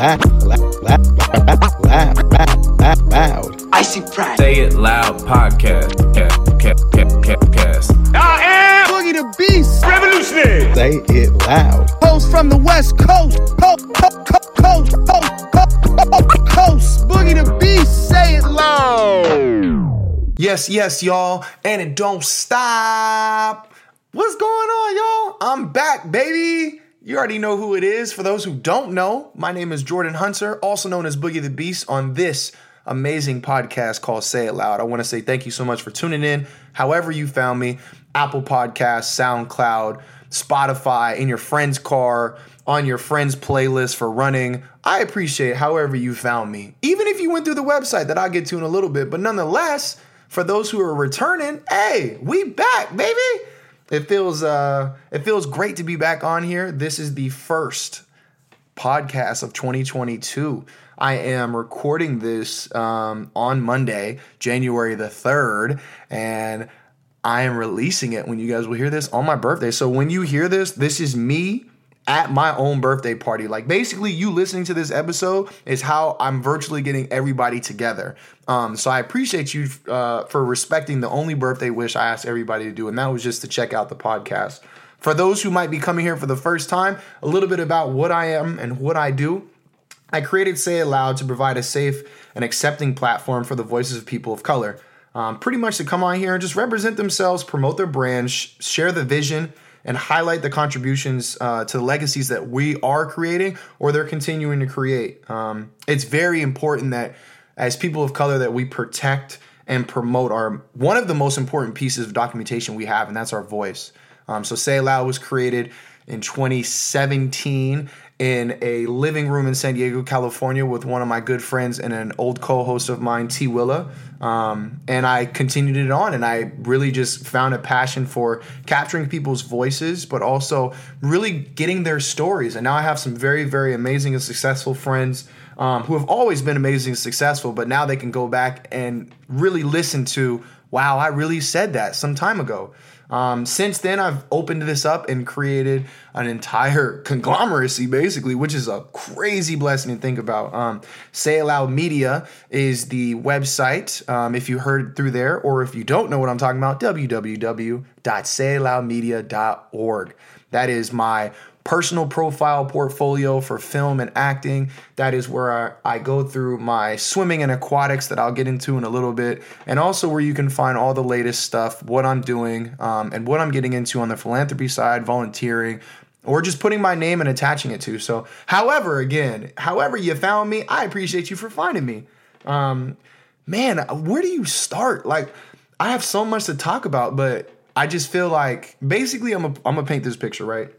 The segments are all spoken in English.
Say, say it loud, loud, loud, loud, loud, loud. Icy Pride. Say It Loud podcast. Ca- ca- ca- ca- Cast. I am Boogie the Beast, revolutionary. Say it loud. host from the West Coast, coast, coast, coast, coast, coast, coast, coast. Boogie the Beast, say it loud. Yes, yes, y'all, and it don't stop. What's going on, y'all? I'm back, baby. You already know who it is. For those who don't know, my name is Jordan Hunter, also known as Boogie the Beast, on this amazing podcast called Say It Loud. I want to say thank you so much for tuning in. However, you found me Apple Podcasts, SoundCloud, Spotify, in your friend's car, on your friend's playlist for running. I appreciate however you found me. Even if you went through the website that I'll get to in a little bit, but nonetheless, for those who are returning, hey, we back, baby. It feels uh it feels great to be back on here. This is the first podcast of 2022. I am recording this um, on Monday, January the 3rd, and I am releasing it when you guys will hear this on my birthday. So when you hear this, this is me at my own birthday party. Like basically, you listening to this episode is how I'm virtually getting everybody together. Um, so I appreciate you uh, for respecting the only birthday wish I asked everybody to do, and that was just to check out the podcast. For those who might be coming here for the first time, a little bit about what I am and what I do. I created Say It Loud to provide a safe and accepting platform for the voices of people of color. Um, pretty much to come on here and just represent themselves, promote their brand, sh- share the vision, and highlight the contributions uh, to the legacies that we are creating or they're continuing to create. Um, it's very important that as people of color that we protect and promote our one of the most important pieces of documentation we have, and that's our voice. Um, so Say Loud was created in 2017 in a living room in San Diego, California, with one of my good friends and an old co-host of mine, T. Willa. Um, and I continued it on, and I really just found a passion for capturing people's voices, but also really getting their stories. And now I have some very, very amazing and successful friends um, who have always been amazing and successful, but now they can go back and really listen to, wow, I really said that some time ago. Um, since then, I've opened this up and created an entire conglomeracy, basically, which is a crazy blessing to think about. Um, Say It Loud Media is the website. Um, if you heard through there, or if you don't know what I'm talking about, www.sayitloudmedia.org. That is my personal profile portfolio for film and acting. That is where I, I, go through my swimming and aquatics that I'll get into in a little bit, and also where you can find all the latest stuff, what I'm doing, um, and what I'm getting into on the philanthropy side, volunteering. Or just putting my name and attaching it to. So, however, again, however you found me, I appreciate you for finding me. Um, man, where do you start? Like, I have so much to talk about, but I just feel like basically I'm a, I'm gonna paint this picture, right?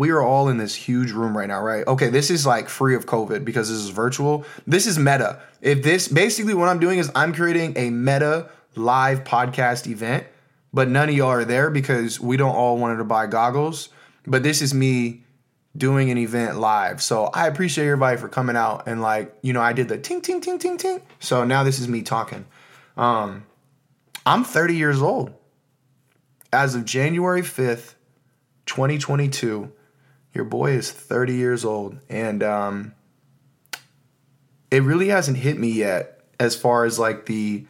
We are all in this huge room right now, right? Okay, this is like free of COVID because this is virtual. This is meta. If this basically what I'm doing is I'm creating a meta live podcast event, but none of y'all are there because we don't all wanted to buy goggles. But this is me doing an event live. So I appreciate everybody for coming out and like, you know, I did the ting ting ting ting ting. So now this is me talking. Um I'm 30 years old. As of January 5th, 2022, your boy is 30 years old and um, it really hasn't hit me yet as far as like the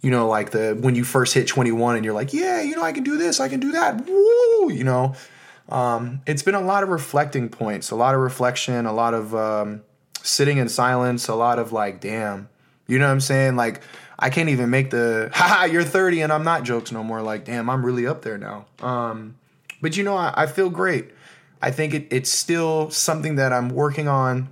you know like the when you first hit 21 and you're like yeah you know i can do this i can do that. Woo you know? Um, it's been a lot of reflecting points a lot of reflection a lot of um, sitting in silence a lot of like damn. You know what i'm saying? Like i can't even make the haha you're 30 and i'm not jokes no more. Like damn i'm really up there now. Um, but you know I, I feel great I think it, it's still something that I'm working on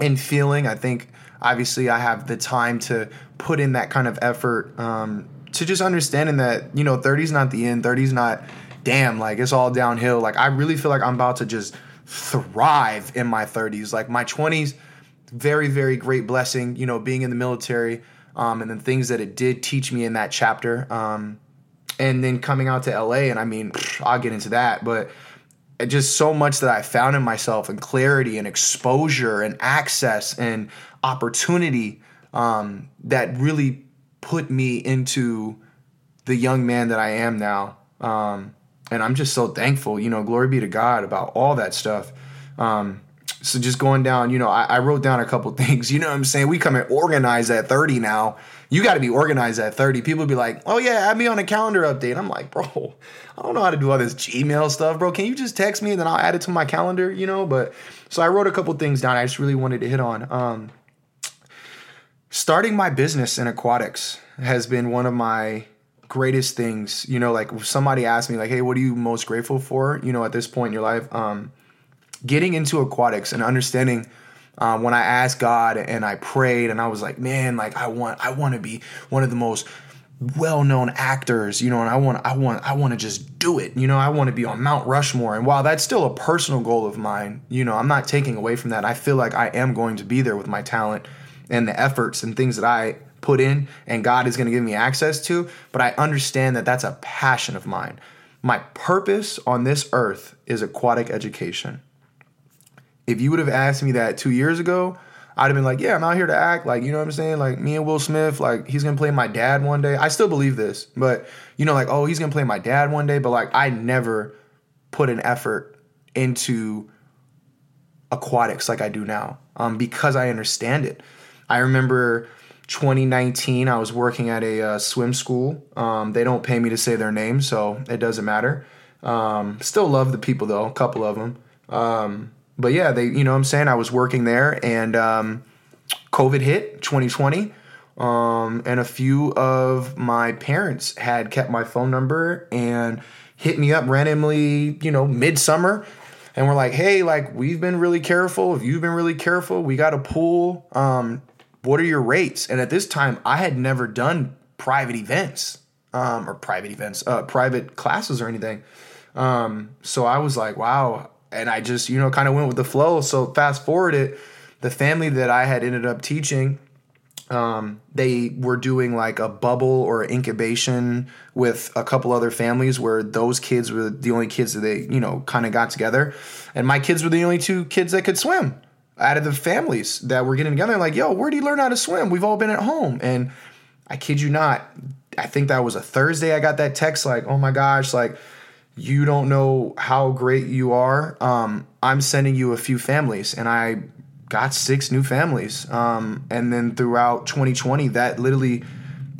and feeling. I think obviously I have the time to put in that kind of effort um, to just understanding that, you know, 30's not the end. 30's not, damn, like it's all downhill. Like I really feel like I'm about to just thrive in my 30s. Like my 20s, very, very great blessing, you know, being in the military um, and the things that it did teach me in that chapter. Um, and then coming out to LA, and I mean, I'll get into that, but just so much that I found in myself and clarity and exposure and access and opportunity um, that really put me into the young man that I am now. Um, and I'm just so thankful, you know, glory be to God about all that stuff. Um, So just going down, you know, I, I wrote down a couple things. You know what I'm saying? We come in organized at 30 now. You got to be organized at 30. People be like, oh yeah, add me on a calendar update. I'm like, bro, I don't know how to do all this Gmail stuff, bro. Can you just text me and then I'll add it to my calendar, you know? But so I wrote a couple things down I just really wanted to hit on. Um, starting my business in aquatics has been one of my greatest things. You know, like if somebody asked me, like, hey, what are you most grateful for, you know, at this point in your life? Um, getting into aquatics and understanding um, when I asked God and I prayed and I was like, man, like I want, I want to be one of the most well-known actors, you know, and I want, I want, I want to just do it, you know, I want to be on Mount Rushmore. And while that's still a personal goal of mine, you know, I'm not taking away from that. I feel like I am going to be there with my talent and the efforts and things that I put in, and God is going to give me access to. But I understand that that's a passion of mine. My purpose on this earth is aquatic education if you would have asked me that two years ago, I'd have been like, yeah, I'm out here to act. Like, you know what I'm saying? Like, me and Will Smith, like, he's gonna play my dad one day. I still believe this, but, you know, like, oh, he's gonna play my dad one day. But, like, I never put an effort into aquatics like I do now um, because I understand it. I remember 2019, I was working at a uh, swim school. Um, they don't pay me to say their name, so it doesn't matter. Um, still love the people, though, a couple of them. But yeah, they, you know what I'm saying? I was working there and um, COVID hit 2020. Um, and a few of my parents had kept my phone number and hit me up randomly, you know, midsummer. And we're like, hey, like, we've been really careful. If you've been really careful, we got a pool. Um, what are your rates? And at this time, I had never done private events um, or private events, uh, private classes or anything. Um, so I was like, wow, and I just you know kind of went with the flow. So fast forward it, the family that I had ended up teaching, um, they were doing like a bubble or incubation with a couple other families where those kids were the only kids that they you know kind of got together, and my kids were the only two kids that could swim out of the families that were getting together. Like, yo, where do you learn how to swim? We've all been at home, and I kid you not. I think that was a Thursday. I got that text like, oh my gosh, like you don't know how great you are. Um, I'm sending you a few families, and I got six new families. Um, and then throughout 2020, that literally,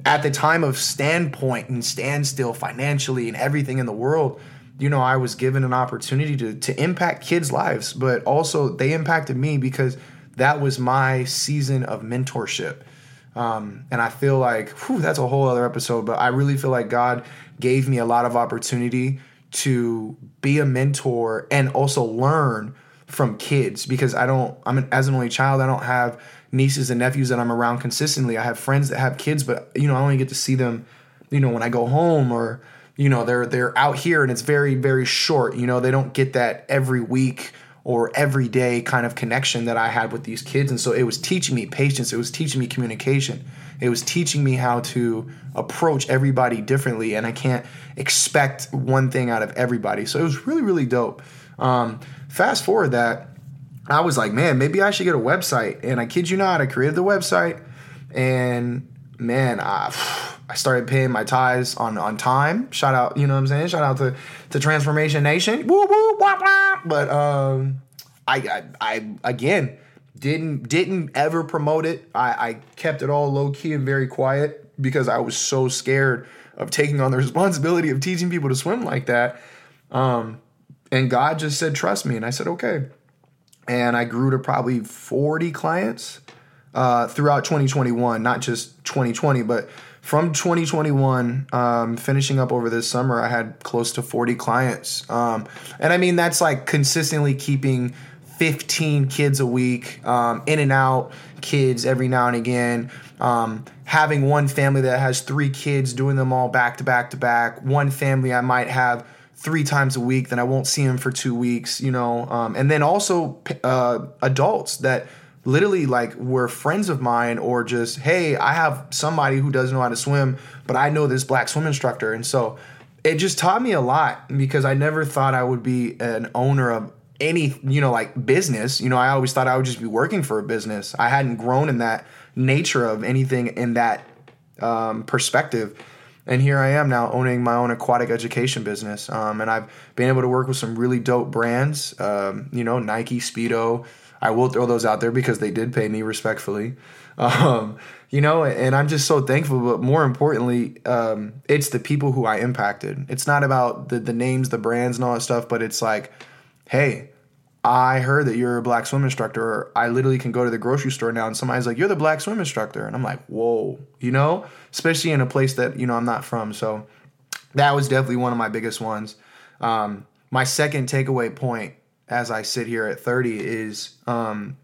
at the time of standpoint and standstill financially and everything in the world, you know, I was given an opportunity to to impact kids' lives, but also they impacted me because that was my season of mentorship. Um, and I feel like whew, that's a whole other episode, but I really feel like God gave me a lot of opportunity to be a mentor and also learn from kids because I don't I'm an, as an only child I don't have nieces and nephews that I'm around consistently. I have friends that have kids but you know I only get to see them you know when I go home or you know they're they're out here and it's very very short. You know they don't get that every week or every day kind of connection that I had with these kids and so it was teaching me patience, it was teaching me communication. It was teaching me how to approach everybody differently, and I can't expect one thing out of everybody. So it was really, really dope. Um, fast forward that, I was like, man, maybe I should get a website. And I kid you not, I created the website, and man, I, I started paying my tithes on on time. Shout out, you know what I'm saying? Shout out to to Transformation Nation. Woo woo wah, wah. But um, I, I I again didn't didn't ever promote it. I, I kept it all low key and very quiet because I was so scared of taking on the responsibility of teaching people to swim like that. Um, and God just said, "Trust me," and I said, "Okay." And I grew to probably 40 clients uh, throughout 2021, not just 2020, but from 2021, um, finishing up over this summer, I had close to 40 clients. Um, and I mean, that's like consistently keeping 15 kids a week, um, in and out kids every now and again. Um, having one family that has three kids, doing them all back to back to back. One family I might have three times a week, then I won't see them for two weeks, you know. Um, and then also uh, adults that literally like were friends of mine or just, hey, I have somebody who doesn't know how to swim, but I know this black swim instructor. And so it just taught me a lot because I never thought I would be an owner of any you know like business. You know i always thought i would just be working for a business. I hadn't grown in that nature of anything in that um, perspective. And here i am now owning my own aquatic education business. Um, and i've been able to work with some really dope brands um, you know nike speedo I will throw those out there because they did pay me respectfully. Um, you know, and I'm just so thankful. But more importantly, um, it's the people who I impacted. It's not about the the names, the brands, and all that stuff, but it's like, hey, I heard that you're a black swim instructor. Or I literally can go to the grocery store now and somebody's like, you're the black swim instructor. And I'm like, whoa, you know, especially in a place that, you know, I'm not from. So that was definitely one of my biggest ones. Um, my second takeaway point as I sit here at 30 is um,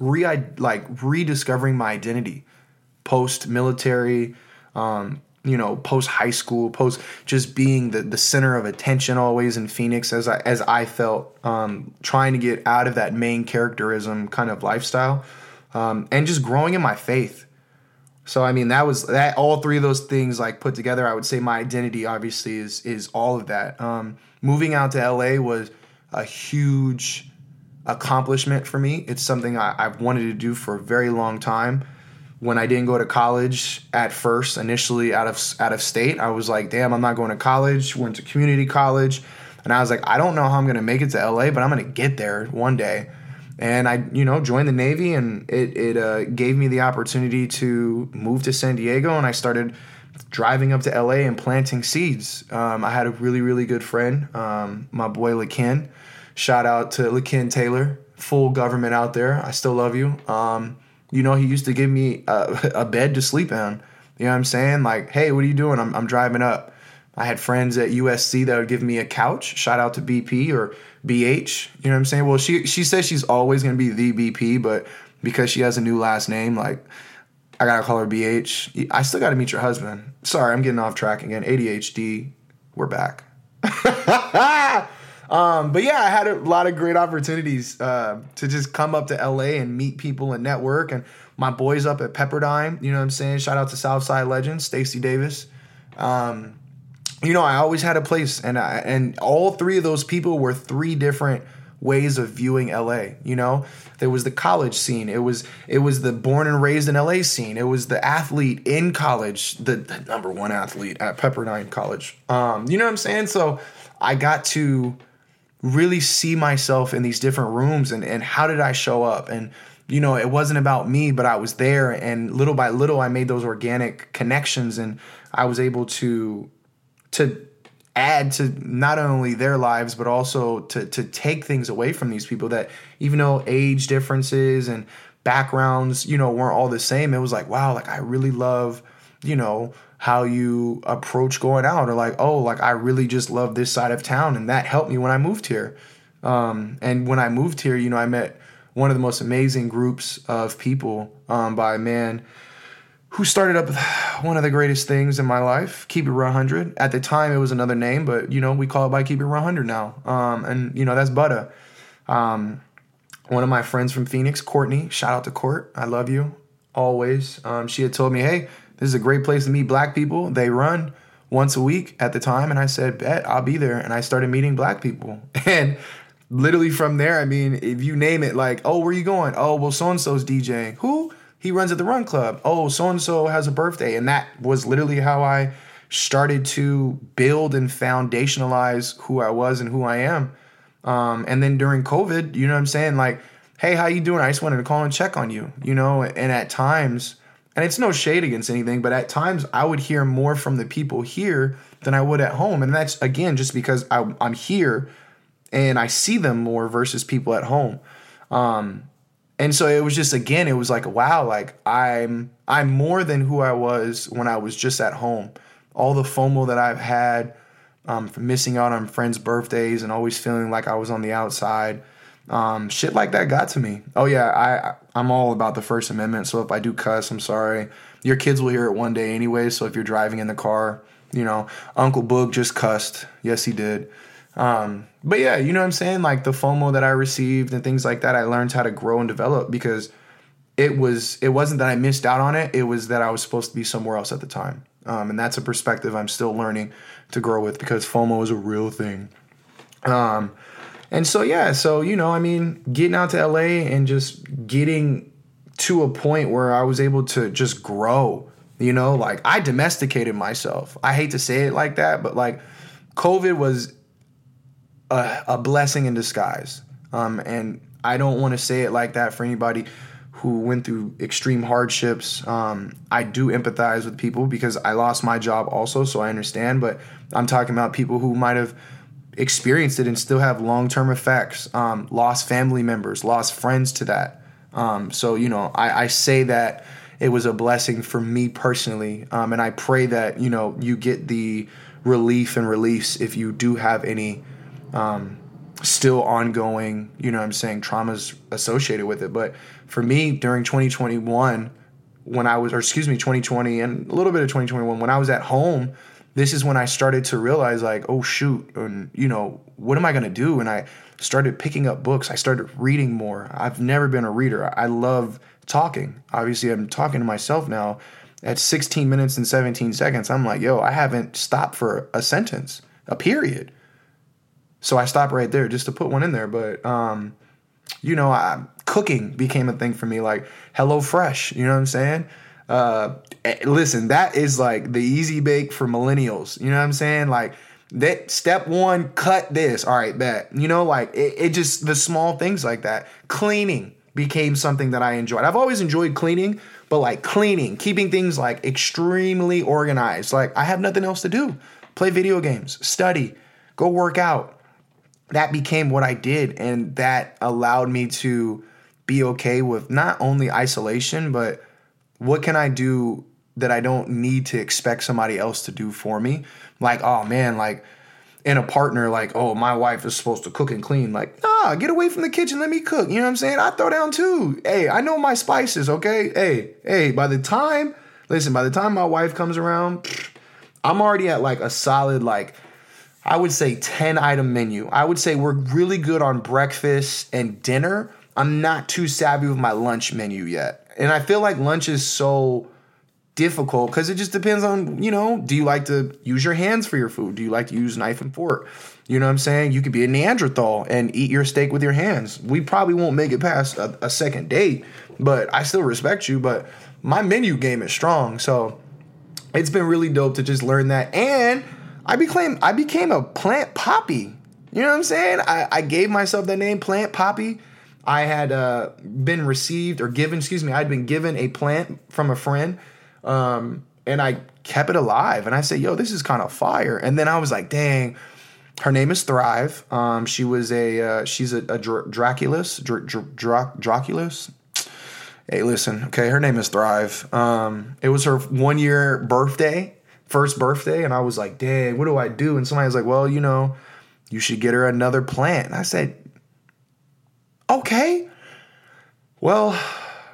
re like rediscovering my identity post military, um, you know, post high school, post just being the, the center of attention always in Phoenix as I as I felt um, trying to get out of that main characterism kind of lifestyle, um, and just growing in my faith. So I mean that was that all three of those things like put together. I would say my identity obviously is is all of that. Um, moving out to LA was a huge accomplishment for me. It's something I, I've wanted to do for a very long time. When I didn't go to college at first, initially out of out of state, I was like, "Damn, I'm not going to college." Went to community college, and I was like, "I don't know how I'm going to make it to LA, but I'm going to get there one day." And I, you know, joined the Navy, and it it uh, gave me the opportunity to move to San Diego, and I started driving up to LA and planting seeds. Um, I had a really really good friend, um, my boy LaKen. Shout out to LaKen Taylor, full government out there. I still love you. Um, you know, he used to give me a, a, bed to sleep in. You know what I'm saying? Like, hey, what are you doing? I'm, I'm driving up. I had friends at USC that would give me a couch. Shout out to BP or BH. You know what I'm saying? Well, she she says she's always gonna be the BP, but because she has a new last name, like I gotta call her BH. I still gotta meet your husband. Sorry, I'm getting off track again. ADHD. We're back. Um, but yeah, I had a lot of great opportunities uh, to just come up to LA and meet people and network. And my boys up at Pepperdine, you know what I'm saying? Shout out to Southside legend Stacy Davis. Um, you know, I always had a place, and I, and all three of those people were three different ways of viewing LA. You know, there was the college scene. It was it was the born and raised in LA scene. It was the athlete in college, the, the number one athlete at Pepperdine College. Um, you know what I'm saying? So I got to really see myself in these different rooms and, and how did I show up? And, you know, it wasn't about me, but I was there. And little by little, I made those organic connections and I was able to, to add to not only their lives, but also to, to take things away from these people that even though age differences and backgrounds, you know, weren't all the same, it was like, wow, like I really love, you know, how you approach going out or like oh like i really just love this side of town and that helped me when i moved here. Um, and when i moved here you know i met one of the most amazing groups of people um, by a man who started up one of the greatest things in my life keep it 100 at the time it was another name but you know we call it by keep it 100 now um, and you know that's Buddha. Um, one of my friends from phoenix courtney shout out to court i love you always um, she had told me hey this is a great place to meet black people. They run once a week at the time. And I said, Bet, I'll be there. And I started meeting black people. And literally from there, I mean, if you name it, like, oh, where you going? Oh, well, so and so's DJing. Who? He runs at the Run Club. Oh, so and so has a birthday. And that was literally how I started to build and foundationalize who I was and who I am. Um, and then during COVID, you know what I'm saying? Like, hey, how you doing? I just wanted to call and check on you, you know? And at times, and it's no shade against anything, but at times I would hear more from the people here than I would at home. And that's again just because I, am here and I see them more versus people at home. Um, and so it was just again, it was like wow, like I'm I'm more than who I was when I was just at home. All the FOMO that I've had um, from missing out on friends' birthdays and always feeling like I was on the outside um, shit like that got to me. Oh yeah, I I'm all about the First Amendment. So if I do cuss, I'm sorry. Your kids will hear it one day anyway. So if you're driving in the car, you know, Uncle Boog just cussed. Yes, he did. Um, but yeah, you know what I'm saying? Like the FOMO that I received and things like that, I learned how to grow and develop because it was it wasn't that I missed out on it. It was that I was supposed to be somewhere else at the time. Um, and that's a perspective I'm still learning to grow with because FOMO is a real thing. Um, and so yeah, so you know, I mean, getting out to LA and just getting to a point where I was able to just grow, you know, like I domesticated myself. I hate to say it like that, but like COVID was a, a blessing in disguise. Um, and I don't want to say it like that for anybody who went through extreme hardships. Um, I do empathize with people because I lost my job also, so I understand. But I'm talking about people who might have experienced it and still have long term effects, um, lost family members, lost friends to that. Um, so, you know, I, I, say that it was a blessing for me personally. Um, and I pray that, you know, you get the relief and release if you do have any um, still ongoing, you know I'm saying, traumas associated with it. But for me, during 2021, when I was, or excuse me, 2020 and a little bit of 2021, when I was at home, this is when I started to realize, like, oh, shoot, and, you know, what am I to do? And I started picking up books. I started reading more. I've never been a reader. I love talking. Obviously, I'm talking to myself now. At 16 minutes and 17 seconds, I'm like, yo, I haven't stopped for a sentence, a period. So I stopped right there just to put one in there. But um, you know, I, cooking became a thing for me. Like Hello Fresh, you know what I'm saying? Uh, eh, listen, that is like the easy bake for millennials. You know what I'm saying? Like that step one, cut this. All right, bet. You know, like it, it just the small things like that. Cleaning became something that I enjoyed. I've always enjoyed cleaning, but like cleaning, keeping things like extremely organized. Like I have nothing else to do. Play video games, study, go work out that became what I did. And that allowed me to be okay with not only isolation, but what can I do that I don't need to expect somebody else to do for me? Like, oh man, like in a partner, like, oh, my wife is supposed to cook and clean. Like, nah, get away from the kitchen, let me cook. You know what I'm saying? I throw down too. Hey, I know my spices, okay? Hey, hey, by the time, listen, by the time my wife comes around, I'm already at like a solid, like, I would say 10 item menu. I would say we're really good on breakfast and dinner. I'm not too savvy with my lunch menu yet. And I feel like lunch is so difficult because it just depends on, you know, do you like to use your hands for your food? Do you like to use knife and fork? You know what I'm saying? You could be a Neanderthal and eat your steak with your hands. We probably won't make it past a, a second date, but I still respect you. But my menu game is strong. So it's been really dope to just learn that. And I became I became a plant poppy. You know what I'm saying? I, I gave myself the name Plant Poppy. I had uh, been received or given, excuse me, I'd been given a plant from a friend, um, and I kept it alive. And I said, "Yo, this is kind of fire." And then I was like, "Dang." Her name is Thrive. Um, she was a uh, she's a, a Dr- Draculus, Dr- Dr- Draculus. Hey, listen, okay. Her name is Thrive. Um, it was her one year birthday, first birthday, and I was like, dang, what do I do? And somebody was like, well, you know, you should get her another plant. And I said, okay. Well,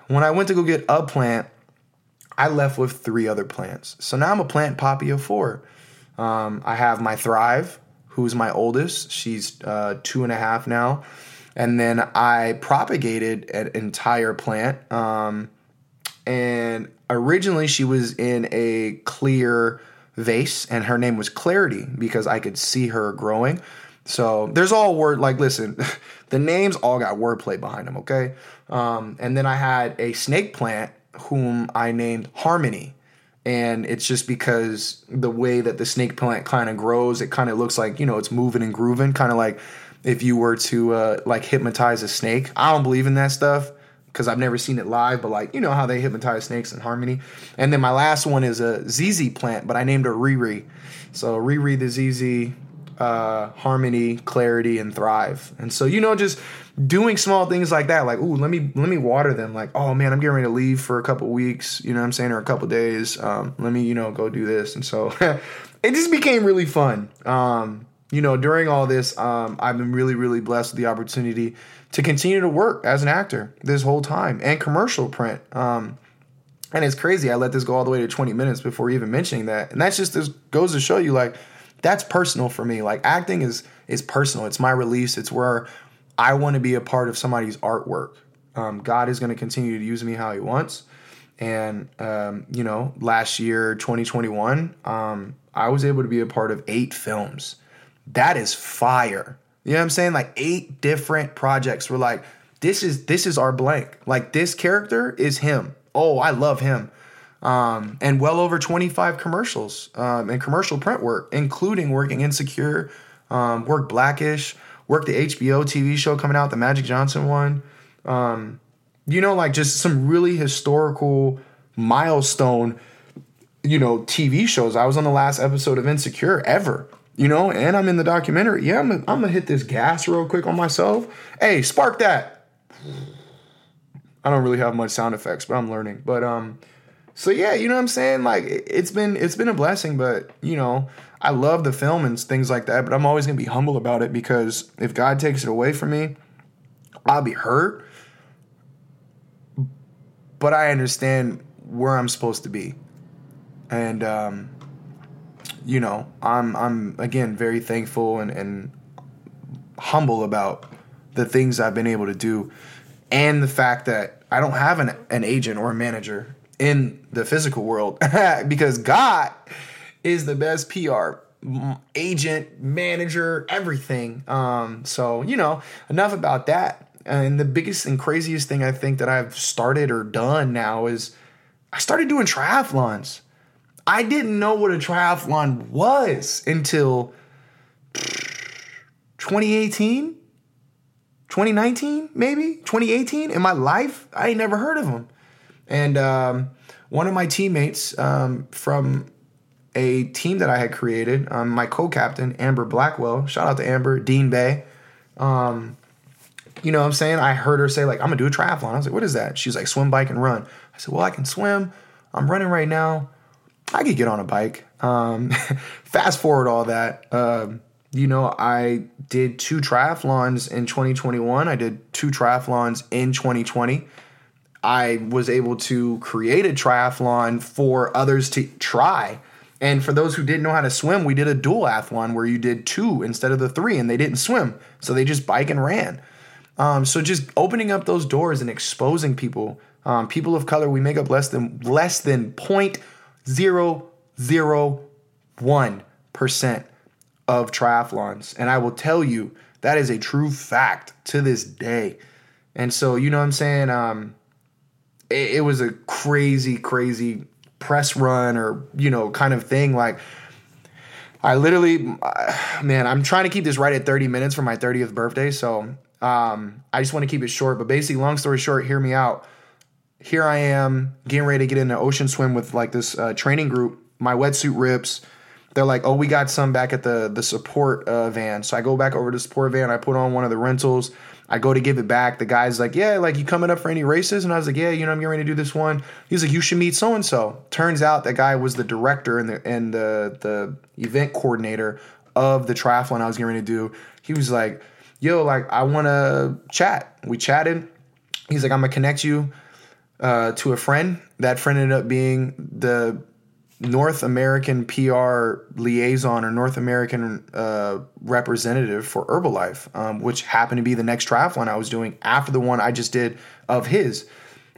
when I went to go get a plant, I left with three other plants. So now I'm a plant poppy of four. Um, I have my Thrive, who's my oldest. She's uh, two and a half now. And then I propagated an entire plant. Um, and originally she was in a clear vase and her name was clarity because i could see her growing. So there's all word like listen the names all got wordplay behind them okay? Um, and then i had a snake plant whom i named harmony. And it's just because the way that the snake plant kind of grows it kind of looks like you know it's moving and grooving kind of like if you were to uh, like hypnotize a snake. I don't believe in that stuff because I've never seen it live, but like you know how they hypnotize snakes in harmony. And then my last one is a ZZ plant, but I named her Riri. So Riri the ZZ, uh, harmony, clarity, and thrive. And so you know just doing small things like that, like ooh, let me let me water them. Like oh man, I'm getting ready to leave for a couple weeks. You know what I'm saying, or a couple days. Um, let me you know go do this. And so it just became really fun. Um, you know, during all this, um, I've been really, really blessed with the opportunity to continue to work as an actor this whole time and commercial print. Um, and it's crazy. I let this go all the way to 20 minutes before even mentioning that. And that's just this goes to show you like that's personal for me. Like acting is is personal. It's my release. It's where I want to be a part of somebody's artwork. Um, God is going to continue to use me how He wants. And um, you know, last year, 2021, um, I was able to be a part of eight films that is fire. You know what I'm saying? Like eight different projects were like, this is this is our blank. Like this character is him. Oh, I love him. Um, and well over 25 commercials um, and commercial print work, including working Insecure, um, work Blackish, work the HBO TV show coming out, the Magic Johnson one. Um, you know, like just some really historical milestone, you know, TV shows. I was on the last episode of Insecure ever, you know, and I'm in the documentary. Yeah, I'm gonna, I'm hit this gas real quick on myself. Hey, spark that. I don't really have much sound effects, but I'm learning. But um, so yeah, you know what I'm saying? Like it- it's been it's been a blessing, but you know, I love the film and things like that, but I'm always gonna be humble about it because if God takes it away from me, I'll be hurt. But I understand where I'm supposed to be. And um, you know, I'm I'm again very thankful and, and humble about the things I've been able to do and the fact that I don't have an, an agent or a manager in the physical world because God is the best PR agent, manager, everything. Um, so, you know, enough about that. And the biggest and craziest thing I think that I've started or done now is I started doing triathlons. I didn't know what a triathlon was until 2018. 2019, maybe 2018 in my life. I ain't never heard of them. And um, one of my teammates um, from a team that I had created, um, my co-captain Amber Blackwell. Shout out to Amber Dean Bay. Um, you know what I'm saying? I heard her say like, "I'm gonna do a triathlon." I was like, "What is that?" She's like, "Swim, bike, and run." I said, "Well, I can swim. I'm running right now. I could get on a bike." Um, fast forward all that. Um, you know, I did two triathlons in 2021. I did two triathlons in 2020. I was able to create a triathlon for others to try. And for those who didn't know how to swim, we did a duathlon where you did two instead of the three, and they didn't swim. So they just bike and ran. Um, so just opening up those doors and exposing people, um, people of color, we make up less than less than point zero zero one percent of triathlons. And I will tell you, that is a true fact to this day. And so, you know what I'm saying? Um, it, it was a crazy, crazy press run or, you know, kind of thing. Like, I literally, uh, man, I'm trying to keep this right at 30 minutes for my 30th birthday. So um, I just want to keep it short. But basically, long story short, hear me out. Here I am getting ready to get in an ocean swim with like this uh, training group. My wetsuit rips they're like, oh, we got some back at the the support uh, van. So I go back over to the support van. I put on one of the rentals. I go to give it back. The guy's like, yeah, like you coming up for any races? And I was like, yeah, you know, I'm getting ready to do this one. He's like, you should meet so and so. Turns out that guy was the director and the and the the event coordinator of the triathlon I was getting ready to do. He was like, yo, like I want to chat. We chatted. He's like, I'm gonna connect you uh, to a friend. That friend ended up being the North American PR liaison or North American uh, representative for Herbalife, um, which happened to be the next triathlon I was doing after the one I just did of his.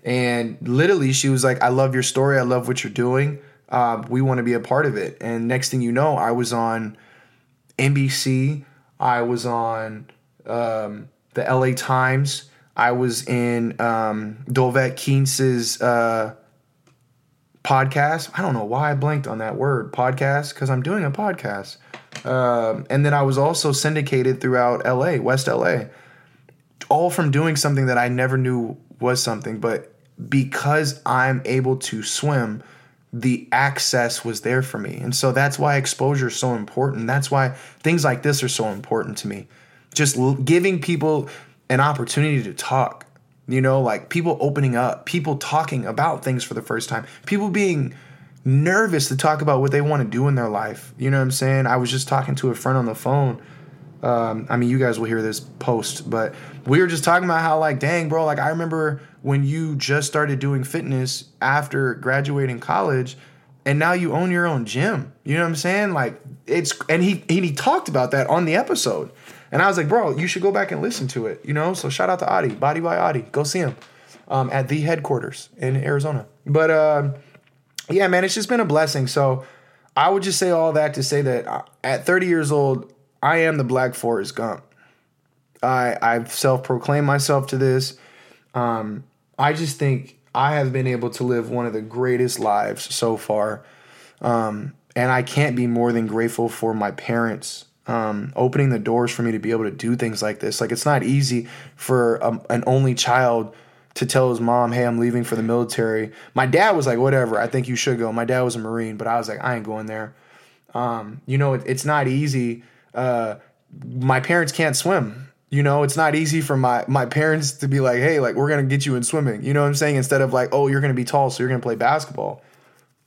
And literally, she was like, I love your story. I love what you're doing. Uh, we want to be a part of it. And next thing you know, I was on NBC. I was on um, the LA Times. I was in um, Dolvet Keynes's uh, podcast. I don't know why I blanked on that word podcast because I'm doing a podcast. Um, and then I was also syndicated throughout LA, West LA, all from doing something that I never knew was something. But because I'm able to swim, the access was there for me. And so that's why exposure is so important. That's why things like this are so important to me. Just giving people an opportunity to talk, you know, like people opening up, people talking about things for the first time, people being nervous to talk about what they want to do in their life. You know what I'm saying? I was just talking to a friend on the phone. Um, I mean, you guys will hear this post, but we were just talking about how, like, dang, bro, like, I remember when you just started doing fitness after graduating college, and now you own your own gym. You know what I'm saying? Like, it's, and he, and he talked about that on the episode. And I was like, bro, you should go back and listen to it, you know? So shout out to Adi, Body by Adi. Go see him um, at the headquarters in Arizona. But uh, yeah, man, it's just been a blessing. So I would just say all that to say that uh, at 30 years old, I am the Black Forest Gump. I I've self proclaimed myself to this. Um, I just think I have been able to live one of the greatest lives so far, um, and I can't be more than grateful for my parents um, opening the doors for me to be able to do things like this. Like it's not easy for um, an only child to tell his mom, "Hey, I'm leaving for the military." My dad was like, "Whatever, I think you should go." My dad was a Marine, but I was like, "I ain't going there." Um, you know, it, it's not easy. Uh, my parents can't swim. You know, it's not easy for my my parents to be like, "Hey, like we're gonna get you in swimming." You know what I'm saying? Instead of like, "Oh, you're gonna be tall, so you're gonna play basketball."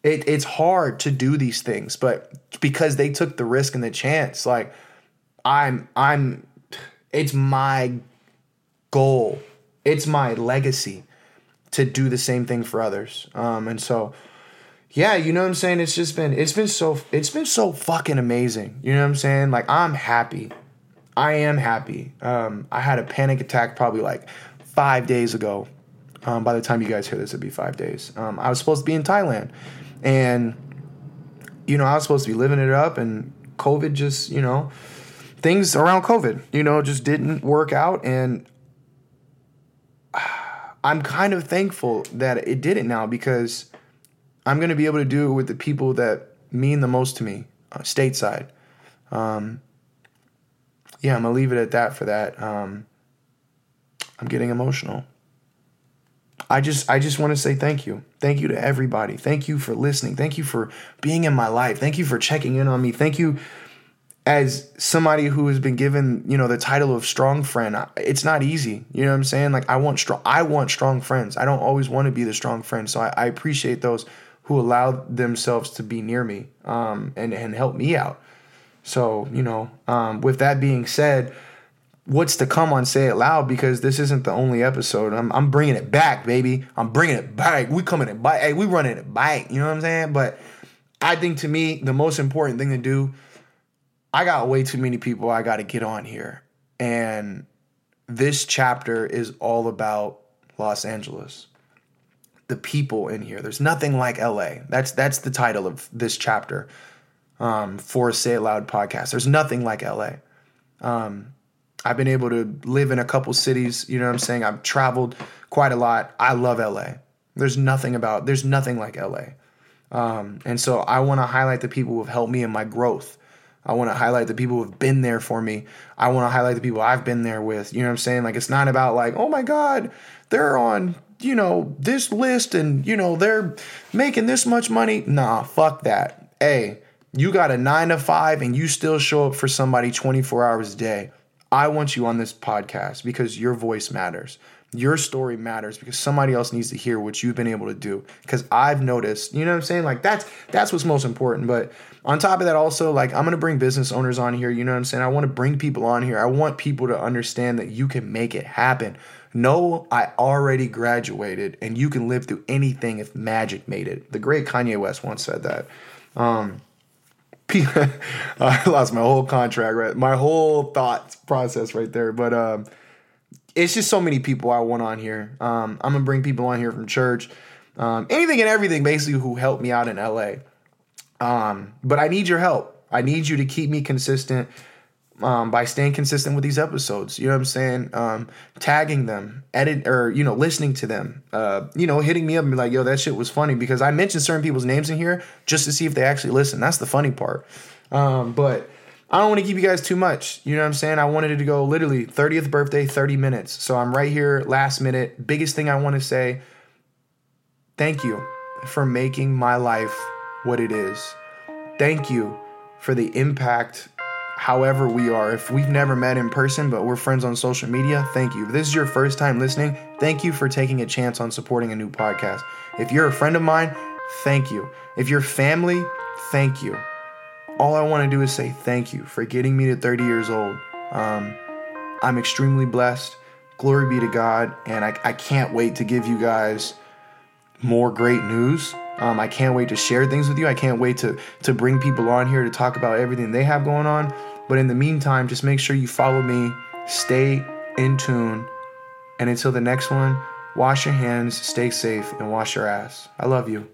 It, it's hard to do these things, but because they took the risk and the chance, like I'm I'm it's my goal. It's my legacy to do the same thing for others. Um, and so yeah, you know what I'm saying? It's just been it's been so it's been so fucking amazing. You know what I'm saying? Like I'm happy. I am happy. Um, I had a panic attack probably like five days ago. Um, by the time you guys hear this, it'd be five days. Um, I was supposed to be in Thailand, and you know I was supposed to be living it up, and COVID just you know things around COVID, you know, just didn't work out, and I'm kind of thankful that it didn't now because I'm going to be able to do it with the people that mean the most to me, uh, stateside. Um, yeah, I'm gonna leave it at that for that. Um, I'm getting emotional. I just I just want to say thank you. Thank you to everybody. Thank you for listening. Thank you for being in my life. Thank you for checking in on me. Thank you as somebody who has been given, you know, the title of strong friend. It's not easy. You know what I'm saying? Like I want strong I want strong friends. I don't always want to be the strong friend. So I, I appreciate those who allow themselves to be near me um, and and help me out. So, you know, um, with that being said, what's to come on Say It Loud because this isn't the only episode. I'm, I'm bringing it back, baby. I'm bringing it back. We coming it back. Hey, we running it back. You know what I'm saying? But I think to me, the most important thing to do, I got way too many people I got to get on here. And this chapter is all about Los Angeles. The people in here. There's nothing like LA. That's that's the title of this chapter um, for Say It Loud podcast. There's nothing like LA. Um, I've been able to live in a couple cities. You know what I'm saying? I've traveled quite a lot. I love LA. There's nothing about, there's nothing like LA. Um, and so I want to highlight the people who have helped me in my growth. I want to highlight the people who have been there for me. I want to highlight the people I've been there with. You know what I'm saying? Like, it's not about, like, oh my God, they're on, you know, this list and, you know, they're making this much money. Nah, fuck that. Hey, you got a nine to five and you still show up for somebody 24 hours a day. I want you on this podcast because your voice matters. Your story matters because somebody else needs to hear what you've been able to do. Because I've noticed, you know what I'm saying? Like that's that's what's most important. But on top of that, also, like I'm gonna bring business owners on here, you know what I'm saying? I want to bring people on here. I want people to understand that you can make it happen. No, I already graduated and you can live through anything if magic made it. The great Kanye West once said that. Um, I lost my whole contract, right? My whole thought process right there. But um, it's just so many people I want on here. Um, I'm gonna bring people on here from church, um, anything and everything, basically, who helped me out in LA. Um, but I need your help. I need you to keep me consistent um, by staying consistent with these episodes. You know what I'm saying? Um, tagging them, edit or you know, listening to them. Uh, you know, hitting me up and be like, "Yo, that shit was funny," because I mentioned certain people's names in here just to see if they actually listen. That's the funny part. Um, but I don't want to keep you guys too much. You know what I'm saying? I wanted it to go literally 30th birthday, 30 minutes. So I'm right here, last minute. Biggest thing I want to say thank you for making my life what it is. Thank you for the impact however we are. If we've never met in person, but we're friends on social media, thank you. If this is your first time listening, thank you for taking a chance on supporting a new podcast. If you're a friend of mine, thank you. If you're family, thank you. All I want to do is say thank you for getting me to 30 years old. Um, I'm extremely blessed. Glory be to God. And I, I can't wait to give you guys more great news. Um, I can't wait to share things with you. I can't wait to to bring people on here to talk about everything they have going on. But in the meantime, just make sure you follow me, stay in tune, and until the next one, wash your hands, stay safe, and wash your ass. I love you.